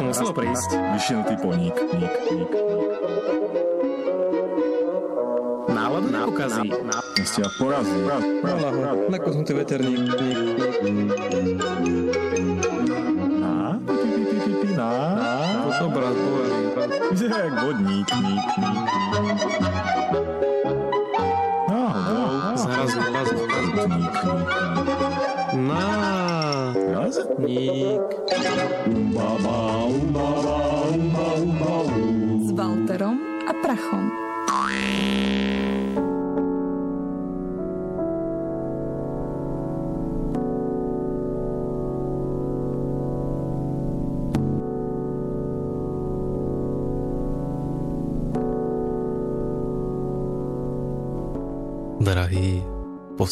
to muselo prísť. Vyšinutý poník. Ník, ník. Náladu nepokazí. Ja ste ma porazí. Nalaho, nakosnutý veterník. Ník, ník. Na? Pi, pi, pi, pi, pi, na? Na? To som brat, povedal. Vyzerá jak vodník. Ník, ník. Náhodou. Zrazu, zrazu, zrazu. Ník, ník, ník.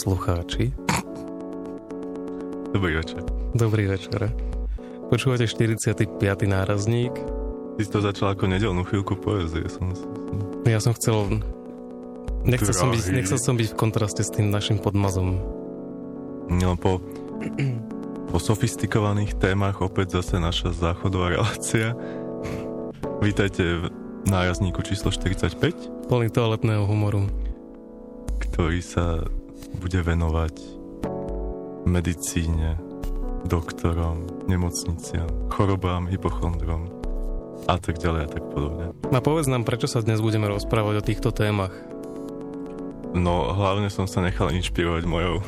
Poslucháči, Dobrý večer. dobrý večer. Počúvate 45. nárazník. Ty si to začal ako nedelnú chvíľku poezie. Som, som, Ja som chcel... Nechcel som, byť, nechcel som byť v kontraste s tým našim podmazom. no, po, po sofistikovaných témach opäť zase naša záchodová relácia. Vítajte v nárazníku číslo 45, Plný toaletného humoru. ktorý sa bude venovať medicíne, doktorom, nemocniciam, chorobám, hypochondrom a tak ďalej a tak podobne. A povedz nám, prečo sa dnes budeme rozprávať o týchto témach. No, hlavne som sa nechal inšpirovať mojou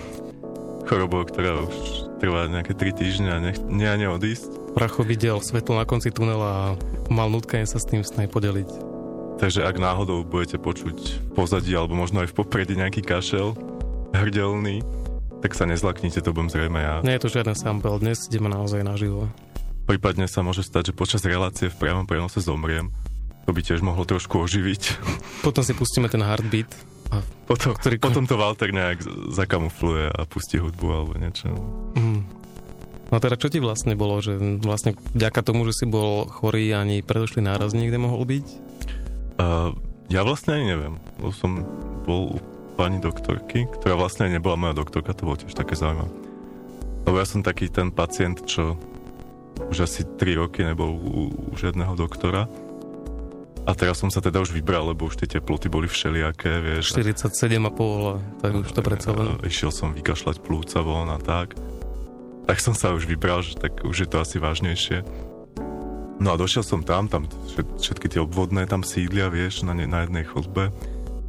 chorobou, ktorá už trvá nejaké 3 týždne a nech, nie a neodísť. Pracho videl svetlo na konci tunela a mal nutkanie sa s tým snaj podeliť. Takže ak náhodou budete počuť v pozadí alebo možno aj v popredí nejaký kašel hrdelný, tak sa nezlaknite, to budem zrejme ja. Nie je to žiaden sample, dnes ideme naozaj naživo. Prípadne sa môže stať, že počas relácie v priamom prenose zomriem. To by tiež mohlo trošku oživiť. Potom si pustíme ten heartbeat. A, Potom, Ktorý- potom to Walter nejak zakamufluje a pustí hudbu alebo niečo. mm. No teda čo ti vlastne bolo, že vlastne vďaka tomu, že si bol chorý ani predošlý nárazník nemohol byť? Uh, ja vlastne ani neviem, lebo som bol pani doktorky, ktorá vlastne nebola moja doktorka, to bolo tiež také zaujímavé. Lebo ja som taký ten pacient, čo už asi 3 roky nebol u, u žiadneho doktora. A teraz som sa teda už vybral, lebo už tie teploty boli všelijaké, vieš. 47,5, a tak už to predsa len. Išiel som vykašľať plúca von a tak. Tak som sa už vybral, že tak už je to asi vážnejšie. No a došiel som tam, tam všet- všetky tie obvodné tam sídlia, vieš, na, ne, na jednej chodbe.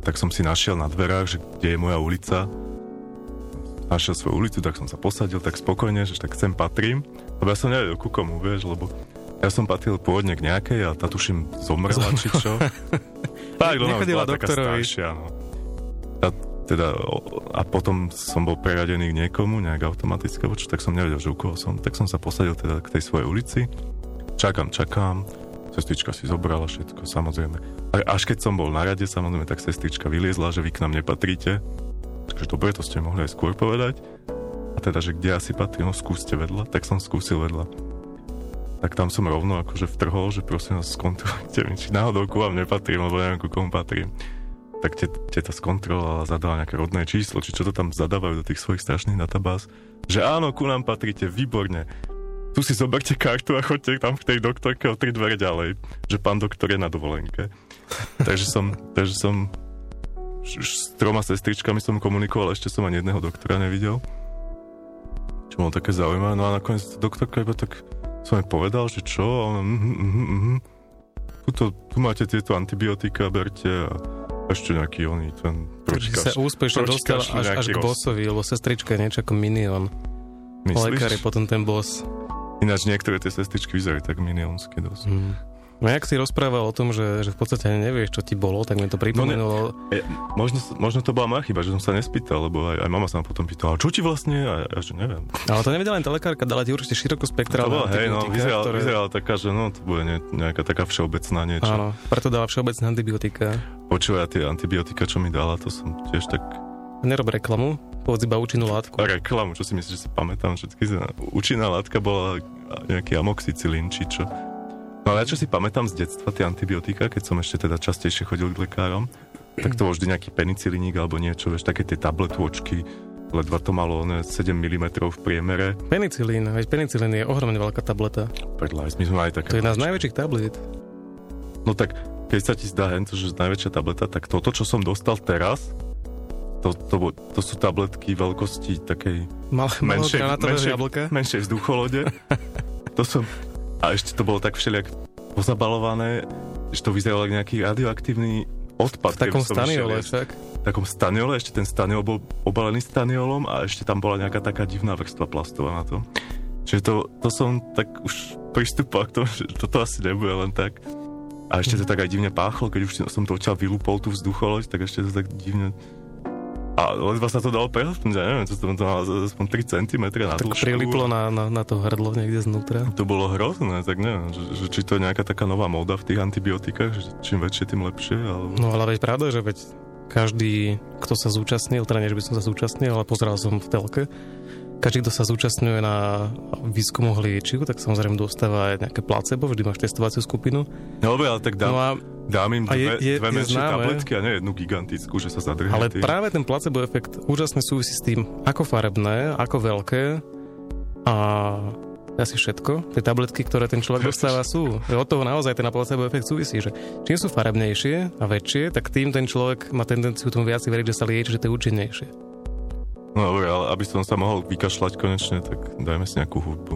Tak som si našiel na dverách, že kde je moja ulica. Našiel svoju ulicu, tak som sa posadil tak spokojne, že tak sem patrím. Lebo ja som nevedel ku komu, vieš, lebo ja som patril pôvodne k nejakej a tá tuším zomrela, či čo. tak, Nechodila bola taká staršia, no. A, teda, a potom som bol preradený k niekomu, nejak automaticky, čo, tak som nevedel, že u koho som. Tak som sa posadil teda k tej svojej ulici. Čakám, čakám. Sestrička si zobrala všetko, samozrejme. A až keď som bol na rade, samozrejme, tak sestrička vyliezla, že vy k nám nepatríte. Takže dobre, to ste mohli aj skôr povedať. A teda, že kde asi patrí, no skúste vedľa, tak som skúsil vedľa. Tak tam som rovno akože vtrhol, že prosím vás skontrolujte mi, či náhodou ku vám nepatrím, lebo neviem, ku komu patrím. Tak te, teta skontrolovala, zadala nejaké rodné číslo, či čo to tam zadávajú do tých svojich strašných databáz. Že áno, ku nám patríte, výborne. Tu si zoberte kartu a choďte tam k tej doktorke o tri dvere ďalej, že pán doktor je na dovolenke. takže som, takže som s troma sestričkami som komunikoval, ešte som ani jedného doktora nevidel. Čo bolo také zaujímavé. No a nakoniec doktorka iba tak som jej povedal, že čo, a ona, mhm, mhm, mhm. Tuto, tu máte tieto antibiotika, berte a ešte nejaký oný, ten Takže pročkaš. sa úspešne dostal až, až k bossovi, lebo sestrička je niečo ako minion. Lekár je Myslíš? potom ten boss. Ináč niektoré tie sestričky vyzerajú tak minionsky dosť. Mm. No jak si rozprával o tom, že, že v podstate nevieš, čo ti bolo, tak mi to pripomenulo. E, možno, možno to bola moja chyba, že som sa nespýtal, lebo aj, aj mama sa ma potom pýtala, čo ti vlastne? A ja, že neviem. Ale to nevedela len tá lekárka, dala ti určite široko To spektrálne bola, hej, no, vyzerala, ktoré... vyzerala taká, že no, to bude ne, nejaká taká všeobecná niečo. Áno, preto dala všeobecné antibiotika. Počúvaj, tie antibiotika, čo mi dala, to som tiež tak... Nerob reklamu, povedz iba účinnú látku. Reklamu, čo si myslíš, že si pamätám všetky. Účinná látka bola nejaký amoxicilín, či čo. No ale ja čo si pamätám z detstva, tie antibiotika, keď som ešte teda častejšie chodil k lekárom, tak to bol vždy nejaký penicilínik alebo niečo, vieš, také tie tabletôčky, ledva to malo one 7 mm v priemere. Penicilín, veď penicilín je ohromne veľká tableta. Light. My sme mali také... To je jedna z najväčších tablét. No tak, keď sa ti zdá že najväčšia tableta, tak toto, čo som dostal teraz, to, to, to sú tabletky veľkosti takej Mal, menšej, menšej, jablka. menšej vzducholode. to som... A ešte to bolo tak všelijak pozabalované, že to vyzeralo ako nejaký radioaktívny odpad. V takom staniole však. V takom staniole, ešte ten staniol bol obalený staniolom a ešte tam bola nejaká taká divná vrstva plastová na to. Čiže to, to som tak už pristúpal k tomu, že toto asi nebude len tak. A ešte to tak aj divne páchlo, keď už som to odtiaľ vylúpol tú vzducholoď, tak ešte to tak divne... A ledva sa to dalo prehltnúť, ja neviem, to, to, malo aspoň 3 cm na Tak dĺžku. priliplo na, na, na to hrdlo niekde znútra. To bolo hrozné, tak neviem, že, že či to je nejaká taká nová móda v tých antibiotikách, že čím väčšie, tým lepšie, alebo... No ale veď pravda, že veď každý, kto sa zúčastnil, teda nie, že by som sa zúčastnil, ale pozeral som v telke, každý, kto sa zúčastňuje na výskumoch liečiv, tak samozrejme dostáva aj nejaké placebo, vždy máš testovaciu skupinu. No ale tak dám, No a, dám im a je- dve, je- dve menšie známe- tabletky a nie jednu gigantickú, že sa zadrhne. ale tým. práve ten placebo efekt úžasne súvisí s tým, ako farebné, ako veľké a asi všetko. Tie tabletky, ktoré ten človek dostáva sú. Od toho naozaj ten placebo efekt súvisí, že čím sú farebnejšie a väčšie, tak tým ten človek má tendenciu tomu viac veriť, že sa lieči, že to je účinnejšie. No dobre, ale aby som sa mohol vykašľať konečne, tak dajme si nejakú hudbu.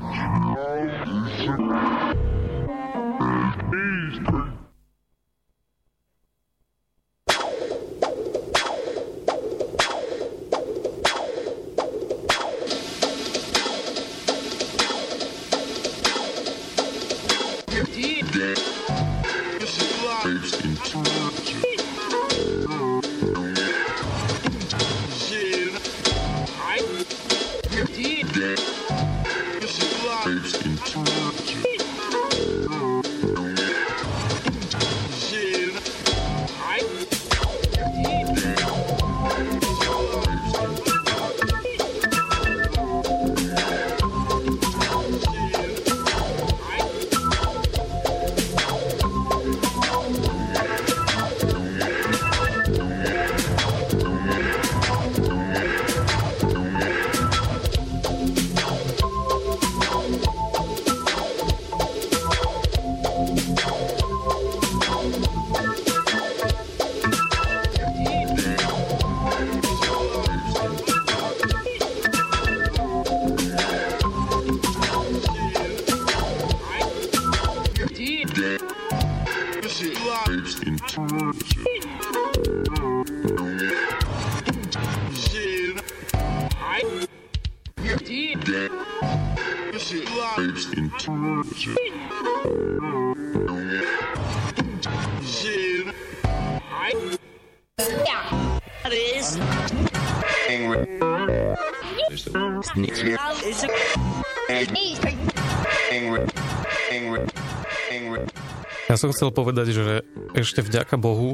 som chcel povedať, že ešte vďaka Bohu,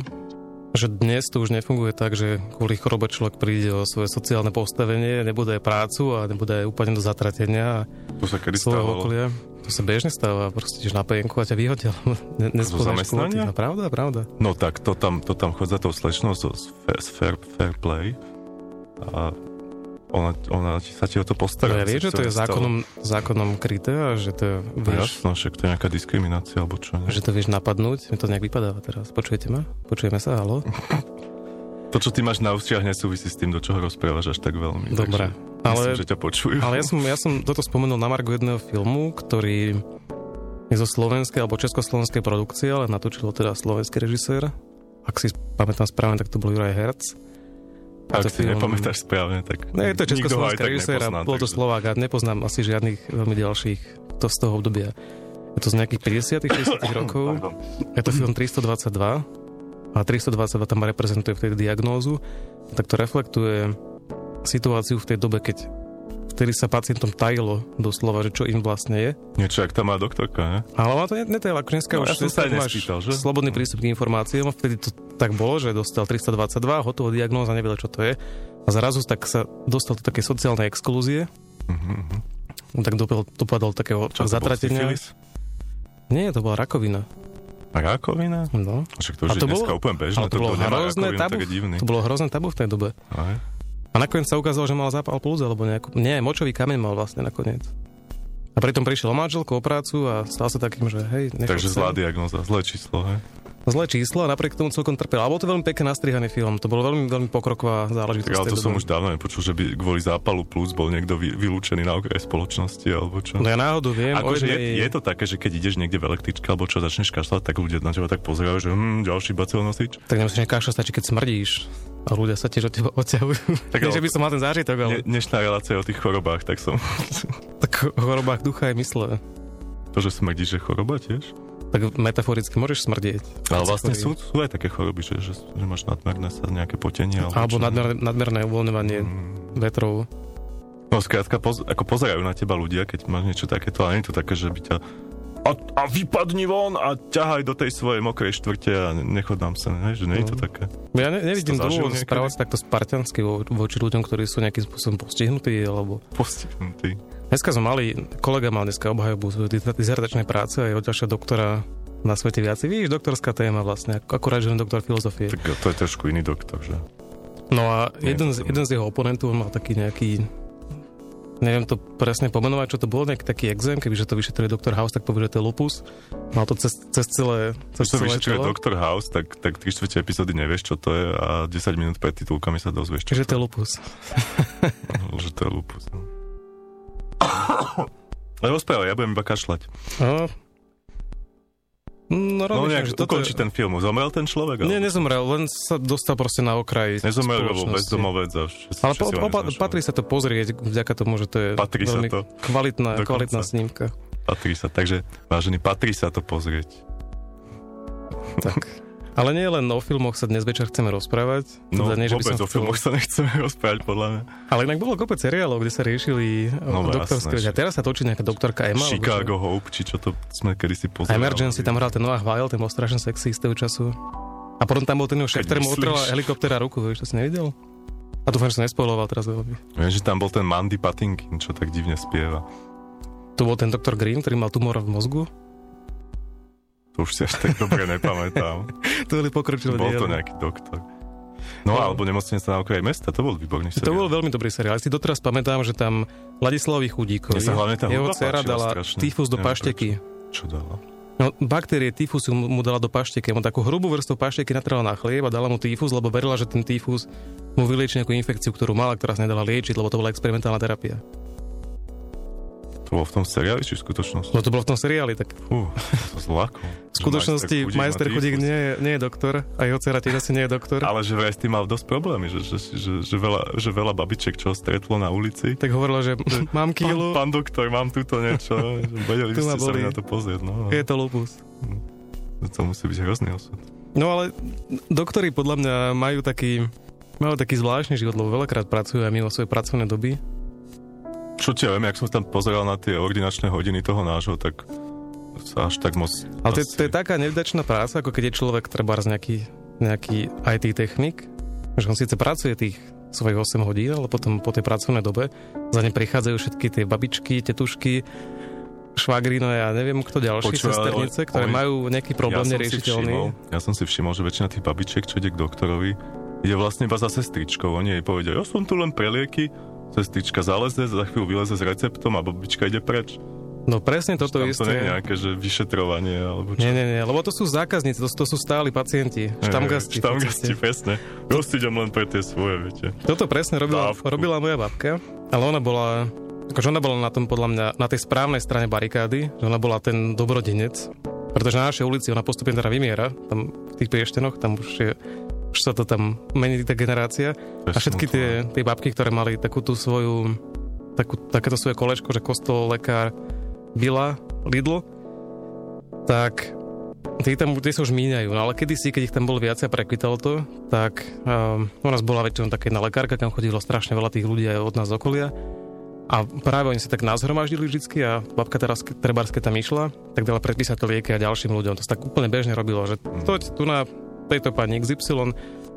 že dnes to už nefunguje tak, že kvôli chorobe človek príde o svoje sociálne postavenie, nebude aj prácu a nebude aj úplne do zatratenia To sa kedy svojho stávalo? okolia. To sa bežne stáva, proste ideš na penku a ťa vyhodia. Ne, nespodáš zamestnania? No, pravda, pravda. No tak to tam, to tam chodza tou slečnou z, fair, fair, fair Play a ona, ona sa ti o to No postará. ja vieš, že to je zákonom, zákonom kryté a že to No vieš, jasno, však to je nejaká diskriminácia, alebo čo, nie? že to vieš napadnúť. Mi to nejak vypadáva teraz. Počujete ma? Počujeme sa, halo? To, čo ty máš na ustiach, nesúvisí s tým, do čoho rozprávaš až tak veľmi. Dobre. Ale, Myslím, že ťa počujú. ale ja, som, ja som toto spomenul na margu jedného filmu, ktorý je zo slovenskej alebo československej produkcie, ale natočil teda slovenský režisér. Ak si pamätám správne, tak to bol Juraj Herc. Ak to si film- nepamätáš správne, tak Ne, to je nikto ho aj československý tak režisér a nepozná, bol to Slovák a nepoznám asi žiadnych veľmi ďalších to z toho obdobia. Je to z nejakých 50 60 rokov. Pardon. Je to film 322 a 322 tam reprezentuje vtedy diagnózu, tak to reflektuje situáciu v tej dobe, keď vtedy sa pacientom tajilo doslova, že čo im vlastne je. Niečo, jak tam má doktorka, ne? Ale ma to net- netajilo, ako dneska No, už ja som sa nespýtal, že? slobodný prístup k informáciám. Vtedy to tak bolo, že dostal 322, hotová diagnóza, nevedel, čo to je. A zrazu tak sa dostal do také sociálnej exklúzie. Mhm, Tak dopadol, dopadol do takého Čo to zatratenia. Nie, to bola rakovina. Rakovina? No. Však to A už je to dneska bolo- úplne bežné. Ale to bolo hrozné tabu. je. To bolo hrozné tabu v tej dobe. Aj. A nakoniec sa ukázalo, že mal zápal plúc, alebo nejakú... Nie, močový kameň mal vlastne nakoniec. A pritom prišiel o manželku, o prácu a stal sa takým, že hej, Takže zlá diagnoza, zlé číslo, hej? Zlé číslo a napriek tomu celkom trpel. Ale bol to veľmi pekne nastrihaný film. To bol veľmi, veľmi pokroková záležitosť. Tak ale to som už dávno nepočul, že by kvôli zápalu plus bol niekto vy, vylúčený na okraj spoločnosti, alebo čo. No ja náhodou viem, o Akože je, jednej... je, to také, že keď ideš niekde v električke alebo čo začneš kašľať, tak ľudia na teba tak pozerajú, že hm, ďalší bacilnosič. Tak nemusíš nekašľať, stačí, keď smrdíš. A ľudia sa tiež od teba odťahujú. Tak že by som mal ten zážitok, ale Ne, dnešná relácia o tých chorobách, tak som... tak o chorobách ducha aj mysle. To, že smrdíš, že choroba tiež? Tak metaforicky môžeš smrdieť. Ale vlastne sú, sú aj také choroby, že, že, že máš nadmerné sa nejaké potenie. Alebo, Alebo čo. nadmerné, nadmerné uvoľňovanie Mm. vetrov. No skrátka, poz, ako pozerajú na teba ľudia, keď máš niečo takéto, ale nie je to také, že by ťa a, a vypadni von a ťahaj do tej svojej mokrej štvrte a nechod nám sa, ne? že nie je to No. také. Ja ne, nevidím dôvod správať sa takto spartiansky vo, voči ľuďom, ktorí sú nejakým spôsobom postihnutí, alebo... Postihnutý. Dneska sme mali, kolega mal dneska obhajobu svojej diz- dizertačnej práce a je ďalšia doktora na svete viac. Vidíš, doktorská téma vlastne, ak- akurát, že len doktor filozofie. Tak to je trošku iný doktor, že? No a jeden z, jeden z jeho oponentov mal taký nejaký neviem to presne pomenovať, čo to bolo, nejaký taký exém, kebyže to vyšetruje doktor House, tak povie, že to je lupus. Mal to cez, cez celé, Keď to vyšetruje. Dr. House, tak, tak 3 čtvrte epizódy nevieš, čo to je a 10 minút pred titulkami sa dozvieš, čo Čiže to je lupus. že to je lupus. No. Rozprávaj, ja budem iba kašľať. No, no, No nejak toto ukončí ten film. Zomrel ten človek? Nie, alebo- nezomrel, len sa dostal proste na okraj Nezomrel, lebo bezdomovec a všetci, Ale po, všetci po, neznašali. patrí sa to pozrieť vďaka tomu, že to je Patrí sa veľmi to. kvalitná, Dokonca. kvalitná snímka. Patrí sa. Takže, vážený, patrí sa to pozrieť. Tak. Ale nie len o filmoch sa dnes večer chceme rozprávať. No, Teda nie, že by som o filmoch sa nechceme rozprávať, podľa mňa. Ale inak bolo kopec seriálov, kde sa riešili No, no, doktorské jasné. A teraz sa točí nejaká doktorka Emma. Chicago Hope, či čo to sme kedysi čo? pozerali. Emergency, tam hral ten Noah Weil, ten bol strašne sexy istého času. A potom tam bol ten šéf, ktorému otrela helikoptera ruku, vieš, to si nevidel? A dúfam, že som nespoiloval teraz veľmi. Viem, že tam bol ten Mandy Patinkin, čo tak divne spieva. Tu bol ten doktor Green, ktorý mal tumor v mozgu. To už si až tak dobre nepamätám. To boli pokročilé bol to nejaký doktor. No, alebo nemocnica na okraji mesta, to bol výborný To seriál. bol veľmi dobrý seriál. Ja si doteraz pamätám, že tam Ladislavovi Chudíkovi, Mne sa hlavne tá jeho dcera dala strašne. tyfus do Neviem pašteky. Čo dala? No, baktérie tyfusu mu mu dala do pašteky. On takú hrubú vrstvu pašteky natrela na chlieb a dala mu tyfus, lebo verila, že ten tyfus mu vylieči nejakú infekciu, ktorú mala, ktorá sa nedala liečiť, lebo to bola experimentálna terapia. To bolo v tom seriáli, či v skutočnosti? No to bolo v tom seriáli, tak Fú, to v skutočnosti majster Chudík nie, je- nie je doktor a jeho dcera tiež asi nie je doktor. Ale že vraj s tým mal dosť problémy, že, že, že, že, veľa, že veľa babiček, čo stretlo na ulici. Tak hovorila, že mám Pán, kýlu, pán doktor, mám túto niečo. Vedeli Tu ste sa na to pozrieť. No. je to lupus. To musí byť hrozný osud. No ale doktori podľa mňa majú taký, majú taký zvláštny život, lebo veľakrát pracujú aj mimo svojej pracovnej doby. Čo ti ja viem, jak som tam pozeral na tie ordinačné hodiny toho nášho, tak sa až tak moc... Ale to, je- to je taká nevďačná práca, ako keď je človek treba nejaký, nejaký IT technik, že on síce pracuje tých svojich 8 hodín, ale potom po tej pracovnej dobe za ne prichádzajú všetky tie babičky, tetušky, švagrino, ja neviem kto ďalší, Počúvaj, sesternice, ktoré ale- majú nejaký problém ja som neriešiteľný. všimol, ja som si všimol, že väčšina tých babičiek, čo ide k doktorovi, ide vlastne iba za sestričkou. Oni jej povedia, ja som tu len pre lieky, sestrička zaleze, za chvíľu vyleze s receptom a babička ide preč. No presne toto Tam to nie je isté. nejaké, že vyšetrovanie alebo čo. Nie, nie, nie, lebo to sú zákazníci, to, to sú stáli pacienti, štamgasti. Štamgasti, presne. Proste idem len pre tie svoje, viete. Toto presne robila, Dávku. robila moja babka, ale ona bola, akože ona bola na tom podľa mňa, na tej správnej strane barikády, že ona bola ten dobrodenec, pretože na našej ulici ona postupne teda vymiera, tam v tých prieštenoch, tam už je, už sa to tam mení tá generácia To je a všetky tie, tie babky, ktoré mali takú tú svoju, takú, takéto svoje kolečko, že kostol, lekár, Bila, Lidl, tak Tí tam tí sa už míňajú, no ale kedysi, keď ich tam bolo viac a prekvitalo to, tak um, u nás bola väčšinou taká jedna lekárka, kam chodilo strašne veľa tých ľudí aj od nás z okolia. A práve oni sa tak nazhromaždili vždycky a babka teraz trebárske tam išla, tak dala predpísať to lieky a ďalším ľuďom. To sa tak úplne bežne robilo, že toď tu na tejto pani XY,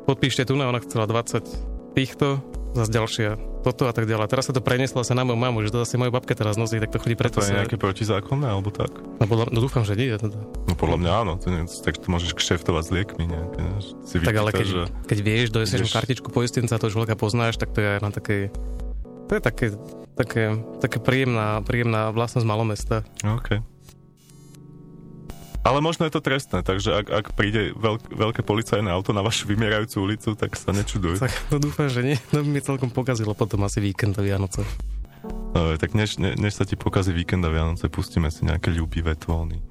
podpíšte tu na, ona chcela 20 týchto, zase ďalšia toto a tak ďalej. Teraz sa to preneslo sa na moju mamu, že to zase moja babka teraz nosí, tak to chodí To je predpísať. nejaké protizákonné, alebo tak? No, podľa, no dúfam, že nie. Teda. No podľa mňa áno, to nie, tak to môžeš kšeftovať s liekmi ne? že Si Tak ale keď, že... keď vieš, dojeseš ideš- kartičku poistenca, to človeka poznáš, tak to je na takej... To je také, také, také príjemná, príjemná vlastnosť malomesta. OK. Ale možno je to trestné, takže ak, ak príde veľk, veľké policajné auto na vašu vymierajúcu ulicu, tak sa nečuduj. Tak no dúfam, že nie. No by mi celkom pokazilo potom asi víkend do Vianoce. No, tak než, ne, než sa ti pokazí víkend a Vianoce, pustíme si nejaké ľúbivé tóny.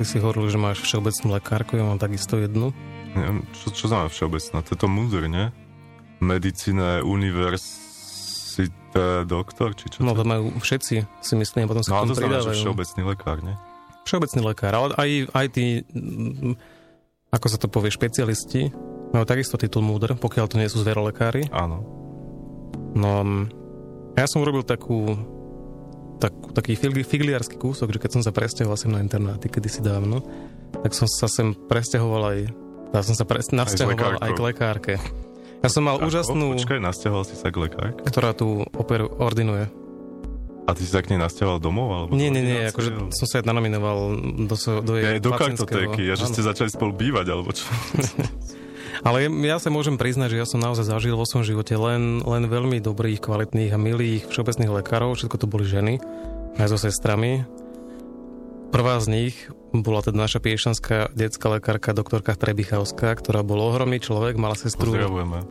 Ty si hovoril, že máš všeobecnú lekárku, ja mám takisto jednu. Neviem, čo, čo znamená všeobecná? To je to múdr, nie? Medicíne, univerzita, doktor, či čo No to? majú všetci, si myslím, potom sa No, to znamená, že všeobecný lekár, nie? Všeobecný lekár, ale aj, aj tí, ako sa to povie, špecialisti, majú takisto titul múdr, pokiaľ to nie sú zverolekári. Áno. No, ja som urobil takú, takú taký figli, figliársky kúsok, že keď som sa presťahoval sem na internáty kedysi dávno, tak som sa sem presťahoval aj, ja som sa pres, nasťahoval aj, lekárkou. k lekárke. Ja som mal Ako? úžasnú, Počkaj, nasťahoval si sa k lekárke? ktorá tu oper, ordinuje. A ty si sa k nej nasťahoval domov? Alebo Nie, do nie, nie, akože som sa aj nanominoval do, so- do jej Nie, do pacientského- kartotéky, a že ste začali spolu bývať, alebo čo? Ale ja sa môžem priznať, že ja som naozaj zažil vo svojom živote len, len veľmi dobrých, kvalitných a milých všeobecných lekárov. Všetko to boli ženy, aj so sestrami. Prvá z nich bola teda naša piešanská detská lekárka, doktorka Trebichavská, ktorá bol ohromný človek, mala sestru,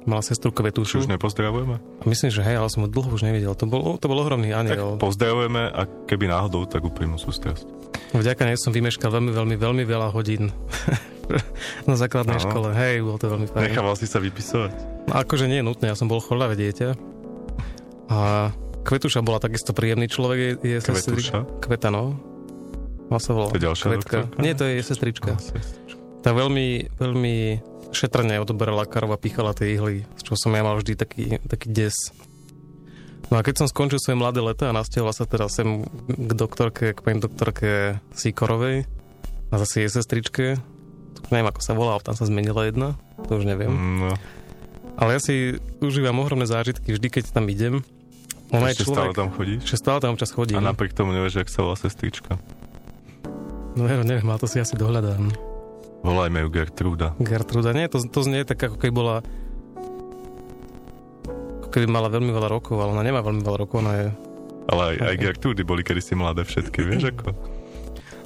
mala sestru Kvetušu. už nepozdravujeme? A myslím, že hej, ale som ho dlho už nevidel. To bol, to bol ohromný Tak aniel. pozdravujeme a keby náhodou, tak úprimnú sústrasť. Vďaka nej som vymeškal veľmi, veľmi, veľmi veľa hodín na základnej Áno. škole. Hej, bolo to veľmi fajn. Nechával si sa vypisovať? No, akože nie je nutné, ja som bol chorlavé dieťa. A Kvetuša bola takisto príjemný človek. Je, je sestri- Kvetuša? Kveta, no. Má sa volá. To je ďalšia Kvetka. doktorka? Nie, to je jej sestrička. No, sestrička. Tá veľmi, veľmi šetrne odoberala karov a pichala tie ihly, z čoho som ja mal vždy taký, taký des. No a keď som skončil svoje mladé leta a nasťahoval sa teda sem k doktorke, k pani doktorke Sikorovej a zase jej sestričke, neviem ako sa volá, tam sa zmenila jedna, to už neviem. No, Ale ja si užívam ohromné zážitky vždy, keď tam idem. Ona je ešte stále človek, tam chodíš? že stále tam občas chodím. A napriek tomu nevieš, jak sa volá sestrička. No ja neviem, ale to si asi dohľadám. Volajme ju Gertruda. Gertruda, nie, to, to znie tak, ako keby bola ako keby mala veľmi veľa rokov, ale ona nemá veľmi veľa rokov, ona je... Ale aj, aj Gertrudy boli kedysi mladé všetky, vieš ako?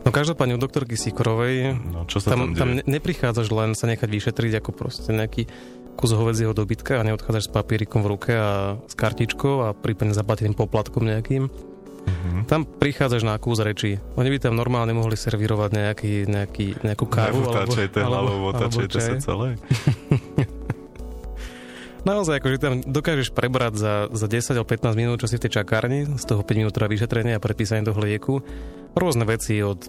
No každopádne u doktorky Sikorovej No, čo sa tam, tam, tam neprichádzaš len sa nechať vyšetriť ako proste nejaký kus hovedzieho dobytka a neodchádzaš s papierikom v ruke a s kartičkou a prípadne zaplateným poplatkom nejakým. Mhm. Tam prichádzaš na kus reči. Oni by tam normálne mohli servírovať nejaký, nejaký, nejakú kávu. alebo, Otáčajte hlavou, otáčajte sa celé. Naozaj, akože tam dokážeš prebrať za, za 10 alebo 15 minút, čo si v tej čakárni, z toho 5 minút trvá vyšetrenie a predpísanie toho lieku. Rôzne veci od,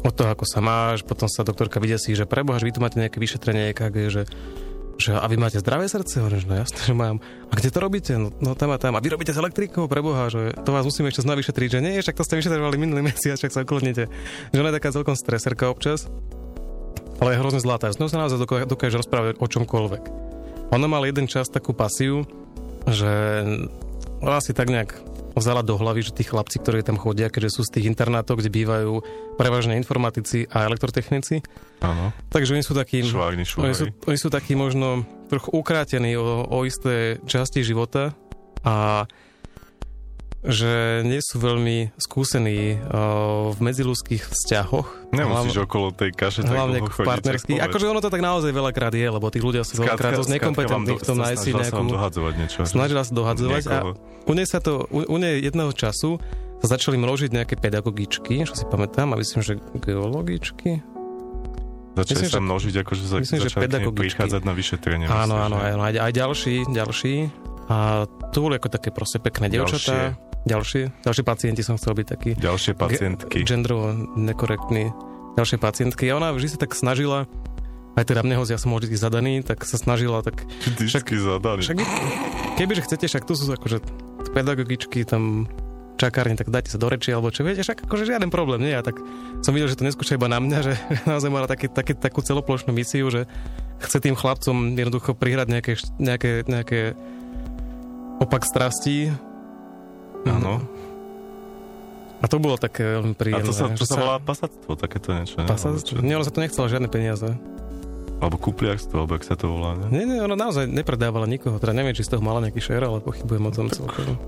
od toho, ako sa máš, potom sa doktorka vydesí, že preboha, že vy tu máte nejaké vyšetrenie EKG, že, že a vy máte zdravé srdce? Hovorím, no jasné, že mám. A kde to robíte? No, no tam a tam. A vy robíte s elektrikou? Preboha, že to vás musíme ešte znova vyšetriť, že nie, však to ste vyšetrovali minulý mesiac, však sa uklonite. Že ona je taká celkom streserka občas, ale je hrozne zlatá. Ňou sa naozaj doká- dokáže rozprávať o čomkoľvek. Ona mal jeden čas takú pasiu, že ona si tak nejak vzala do hlavy, že tí chlapci, ktorí tam chodia, keďže sú z tých internátov, kde bývajú prevažne informatici a elektrotechnici, Áno, takže oni sú takí... švárni, Oni sú, oni sú takí možno trochu ukrátení o, o isté časti života a že nie sú veľmi skúsení o, v medziludských vzťahoch. Nemusíš okolo tej kaše tak Hlavne chodiť, partnerských. Akože ono to tak naozaj veľakrát je, lebo tí ľudia sú veľakrát dosť nekompetentní v tom nájsť nejakú... dohadzovať niečo. že- Snažila sa dohadzovať a Niekoho. u nej sa to, u, u nej jedného času sa začali množiť nejaké pedagogičky, čo si pamätám, a myslím, že geologičky. Začali myslím, sa že- množiť, akože za, myslím, že začali k pedagogičky. prichádzať na vyšetrenie. Áno, myslíš, áno, že? áno, aj, aj ďalší, ďalší. A to boli ako také proste pekné dievčatá. Ďalšie. Ďalšie pacienti som chcel byť taký. Ďalšie pacientky. Ge- genderovo nekorektný. Ďalšie pacientky. A ona vždy sa tak snažila, aj teda mne ja som vždy zadaný, tak sa snažila tak... Vždycky zadaný. Však kebyže chcete, však tu sú akože pedagogičky, tam čakárne, tak dajte sa do reči, alebo čo viete, však akože žiaden problém, nie? A tak som videl, že to neskúša iba na mňa, že naozaj mala také, také, takú celoplošnú misiu, že chce tým chlapcom jednoducho prihrať nejaké, nejaké, nejaké opak strastí. Áno. A to bolo také veľmi A príjemné. to sa, to sa volá pasatstvo, takéto niečo. ne? Nie, ona sa to nechcela žiadne peniaze. Alebo kúpliarstvo, alebo jak sa to volá, ne? Nie, nie, ona naozaj nepredávala nikoho. Teda neviem, či z toho mala nejaký share, ale pochybujem o tom celkom.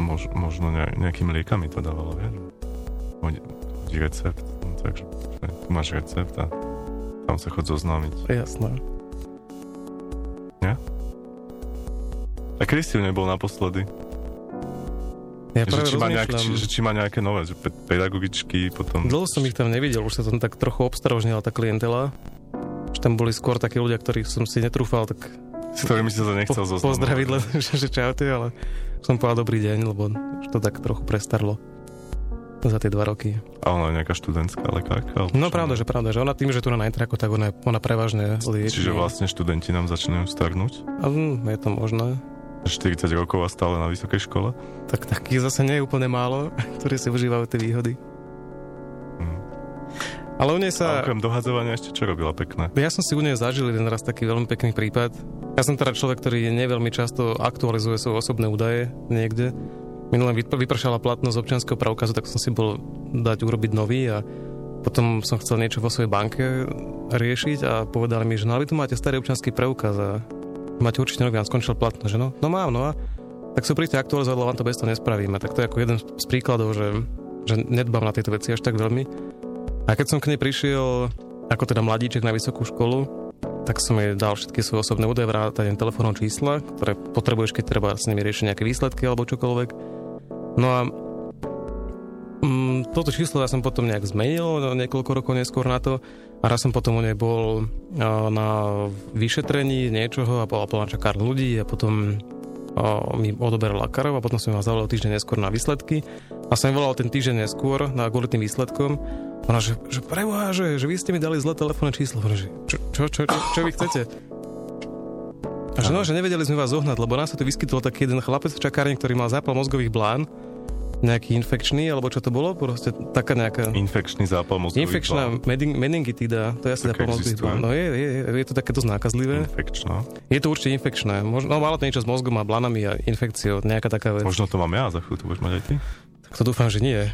Mož, možno ne, nejakými liekami to dávalo, vieš? Hodí, recept, no, takže že tu máš recept a tam sa chod zoznámiť. Jasné. A kedy si nebol naposledy? Ja že, či má nejak, či, že či má nejaké nové, že pe- pedagogičky, potom... dlho som ich tam nevidel, už sa tam tak trochu obstarožnila tá klientela. Že tam boli skôr takí ľudia, ktorých som si netrúfal, tak s ktorými si sa nechcel po, zoznamovať. pozdraviť, len, že, že čaute, ale som povedal dobrý deň, lebo už to tak trochu prestarlo za tie dva roky. A ona je nejaká študentská lekárka? No pravda, že pravda, že ona tým, že tu na Nitraku, tak ona, ona prevažne lieči. Čiže vlastne študenti nám začínajú starnúť? Hm, je to možné. 40 rokov a stále na vysokej škole? Tak takých zase nie je úplne málo, ktorí si užívajú tie výhody. Hm. Ale u nej A sa... okrem dohadzovania ešte čo robila pekné? Ja som si u nej zažil jeden raz taký veľmi pekný prípad. Ja som teda človek, ktorý neveľmi často aktualizuje svoje osobné údaje niekde. Minulé vyp- vypršala platnosť občianského preukazu, tak som si bol dať urobiť nový a potom som chcel niečo vo svojej banke riešiť a povedali mi, že no ale tu máte starý občianský preukaz a máte určite nový a skončil platnosť, že no, no mám, no a tak sa príďte aktualizovať, vám to bez toho nespravíme. Tak to je ako jeden z príkladov, že, že nedbám na tieto veci až tak veľmi. A keď som k nej prišiel ako teda mladíček na vysokú školu, tak som jej dal všetky svoje osobné údaje, vrátane telefónnom čísla, ktoré potrebuješ, keď treba s nimi riešiť nejaké výsledky alebo čokoľvek. No a mm, toto číslo ja som potom nejak zmenil no, niekoľko rokov neskôr na to a raz som potom u nej bol a, na vyšetrení niečoho a bola plná čakár ľudí a potom a, mi odoberala krv a potom som ma zavolal týždeň neskôr na výsledky a som volal ten týždeň neskôr na kvôli tým výsledkom ona, že, že preboha, že, že vy ste mi dali zlé telefónne číslo. Čo, čo, čo, čo, čo vy chcete? A že no, že nevedeli sme vás zohnať, lebo nás sa tu vyskytol taký jeden chlapec v čakárni, ktorý mal zápal mozgových blán, nejaký infekčný, alebo čo to bolo? Proste taká nejaká... Infekčný zápal mozgových Infekčná mening- meningitída, to je asi zápal mozgových. No je, je, je, to také dosť nákazlivé. Infekčná. Je to určite infekčné. Možno, no, malo to niečo s mozgom a blánami a infekciou, nejaká taká vec. Možno to mám ja, za chvíľu to budeš mať aj ty? Tak to dúfam, že nie.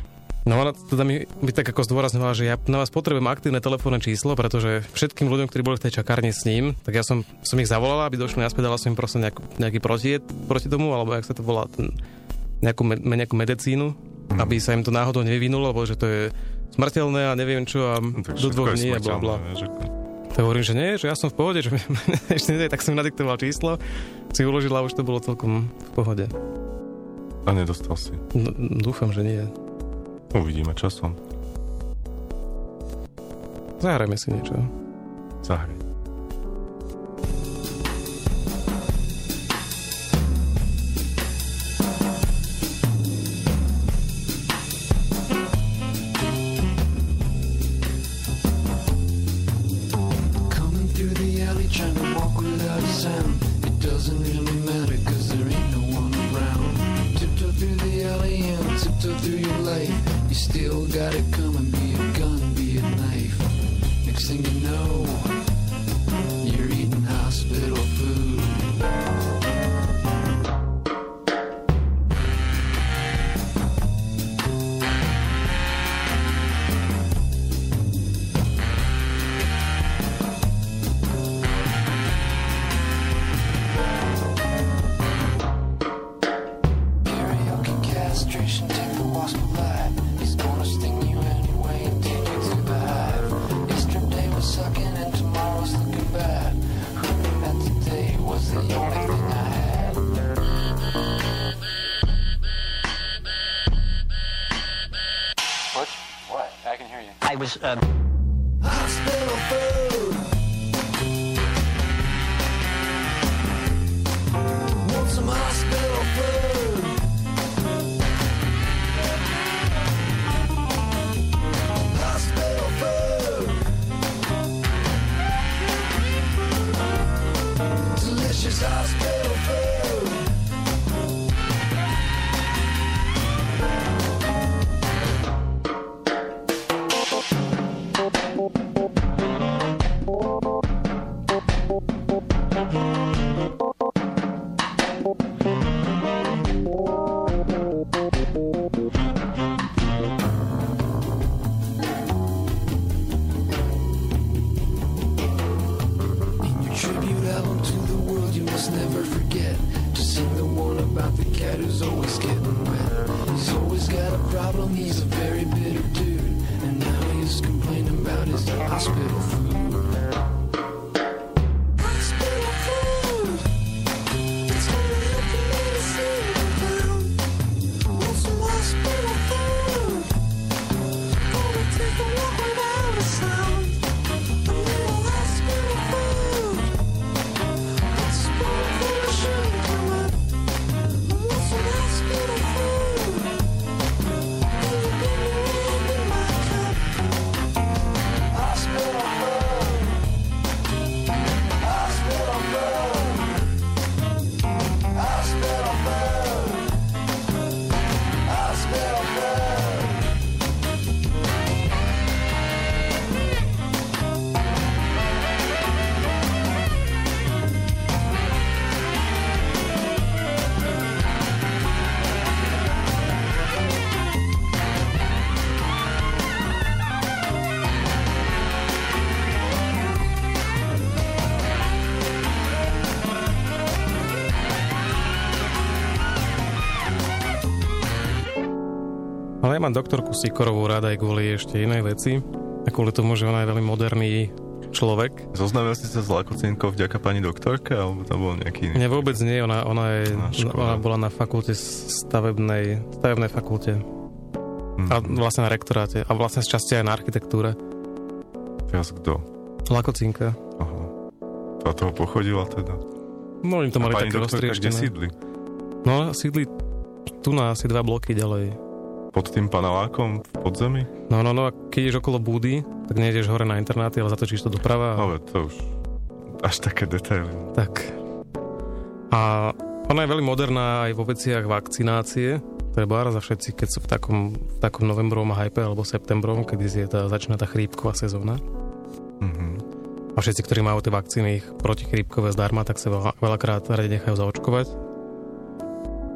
No ona teda mi, mi tak ako zdôrazňovala, že ja na vás potrebujem aktívne telefónne číslo, pretože všetkým ľuďom, ktorí boli v tej čakárni s ním, tak ja som, som ich zavolala, aby došli naspäť, dala som im proste nejakú, nejaký protiet proti tomu, alebo jak sa to volá, ten, nejakú, me, nejakú medicínu, Mhm. aby sa im to náhodou nevyvinulo, lebo že to je smrteľné a neviem čo a No, do dvoch dní a bla bla. To hovorím, že nie, že ja som v pohode, že ešte nie, tak som nadiktoval číslo, si uložila a už to bolo celkom v pohode. A nedostal si. No, dúfam, že nie. Uvidíme časom. Zahrajme si niečo. Zahraj. What? What? I can hear you. I was uh, ja mám doktorku Sikorovú rada aj kvôli ešte inej veci. A kvôli tomu, že ona je veľmi moderný človek. Zoznamil si sa s Lakocinkou vďaka pani doktorke, alebo to bol nejaký... Nie, vôbec nie. Ona, ona, je, ona bola na fakulte stavebnej, stavebnej fakulte. Hm. A vlastne na rektoráte. A vlastne z časti aj na architektúre. Teraz kto? Lakocinka. Aha. Od toho pochodila teda. No, oni to A mali také doktorka kde roztrieštené. sídli? No, sídli tu na asi dva bloky ďalej. Pod tým panelákom v podzemí? No, no, no, a keď ideš okolo búdy, tak nejdeš hore na internáty, ale zatočíš to doprava. Veď to už až také detaily. Tak. A ona je veľmi moderná aj vo veciach vakcinácie. Treba za všetci, keď sú v takom, v takom novembrovom hype alebo septembrom, kedy je tá, začína tá chrípková sezóna. Mhm. A všetci, ktorí majú tie vakcíny protichrípkové zdarma, tak sa veľa, veľakrát radi nechajú zaočkovať.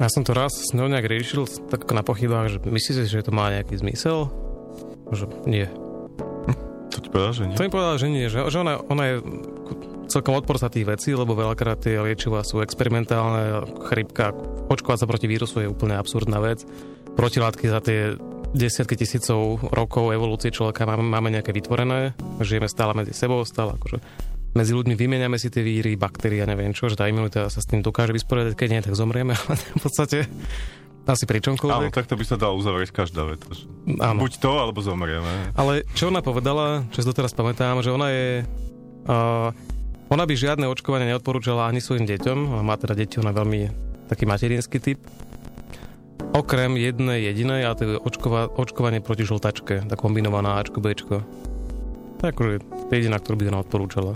Ja som to raz s ňou nejak riešil, tak na pochybách, že myslíte, že to má nejaký zmysel? Že nie. To ti povedal, že nie? To mi povedala, že nie, že, že ona, ona je celkom odporca tých vecí, lebo veľakrát tie liečivá sú experimentálne, chrypka, očkovať sa proti vírusu je úplne absurdná vec. Protilátky za tie desiatky tisícov rokov evolúcie človeka máme, máme nejaké vytvorené, žijeme stále medzi sebou, stále akože medzi ľuďmi vymeniame si tie víry, baktérie neviem čo, že tá imunita sa s tým dokáže vysporiadať, keď nie, tak zomrieme, ale v podstate asi pri Áno, čomkoľvek. takto by sa dal uzavrieť každá veta. že Áno. Buď to, alebo zomrieme. Ale čo ona povedala, čo si doteraz pamätám, že ona je... Uh, ona by žiadne očkovanie neodporúčala ani svojim deťom. Ona má teda deti, ona veľmi taký materinský typ. Okrem jednej jedinej, a to je očkova, očkovanie proti žltačke, tá kombinovaná Ačko, Bčko. To je akože jediná, ktorú by ona odporúčala.